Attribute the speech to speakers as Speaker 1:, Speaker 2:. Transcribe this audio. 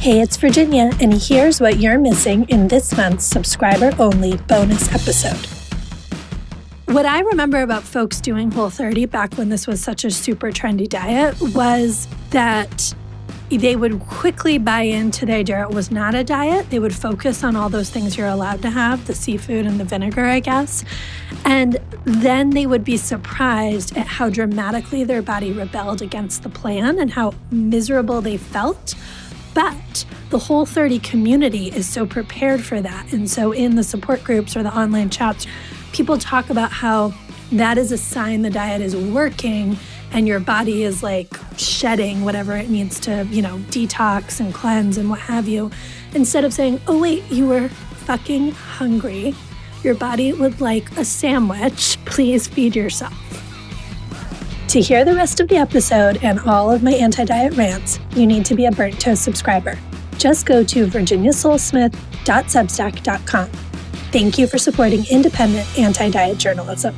Speaker 1: Hey, it's Virginia, and here's what you're missing in this month's subscriber only bonus episode. What I remember about folks doing Whole 30 back when this was such a super trendy diet was that they would quickly buy into the idea it was not a diet. They would focus on all those things you're allowed to have the seafood and the vinegar, I guess. And then they would be surprised at how dramatically their body rebelled against the plan and how miserable they felt. But the whole 30 community is so prepared for that. And so in the support groups or the online chats, people talk about how that is a sign the diet is working and your body is like shedding whatever it needs to, you know, detox and cleanse and what have you, instead of saying, oh, wait, you were fucking hungry. Your body would like a sandwich. Please feed yourself. To hear the rest of the episode and all of my anti diet rants, you need to be a Burnt Toast subscriber. Just go to virginiasolesmith.substack.com. Thank you for supporting independent anti diet journalism.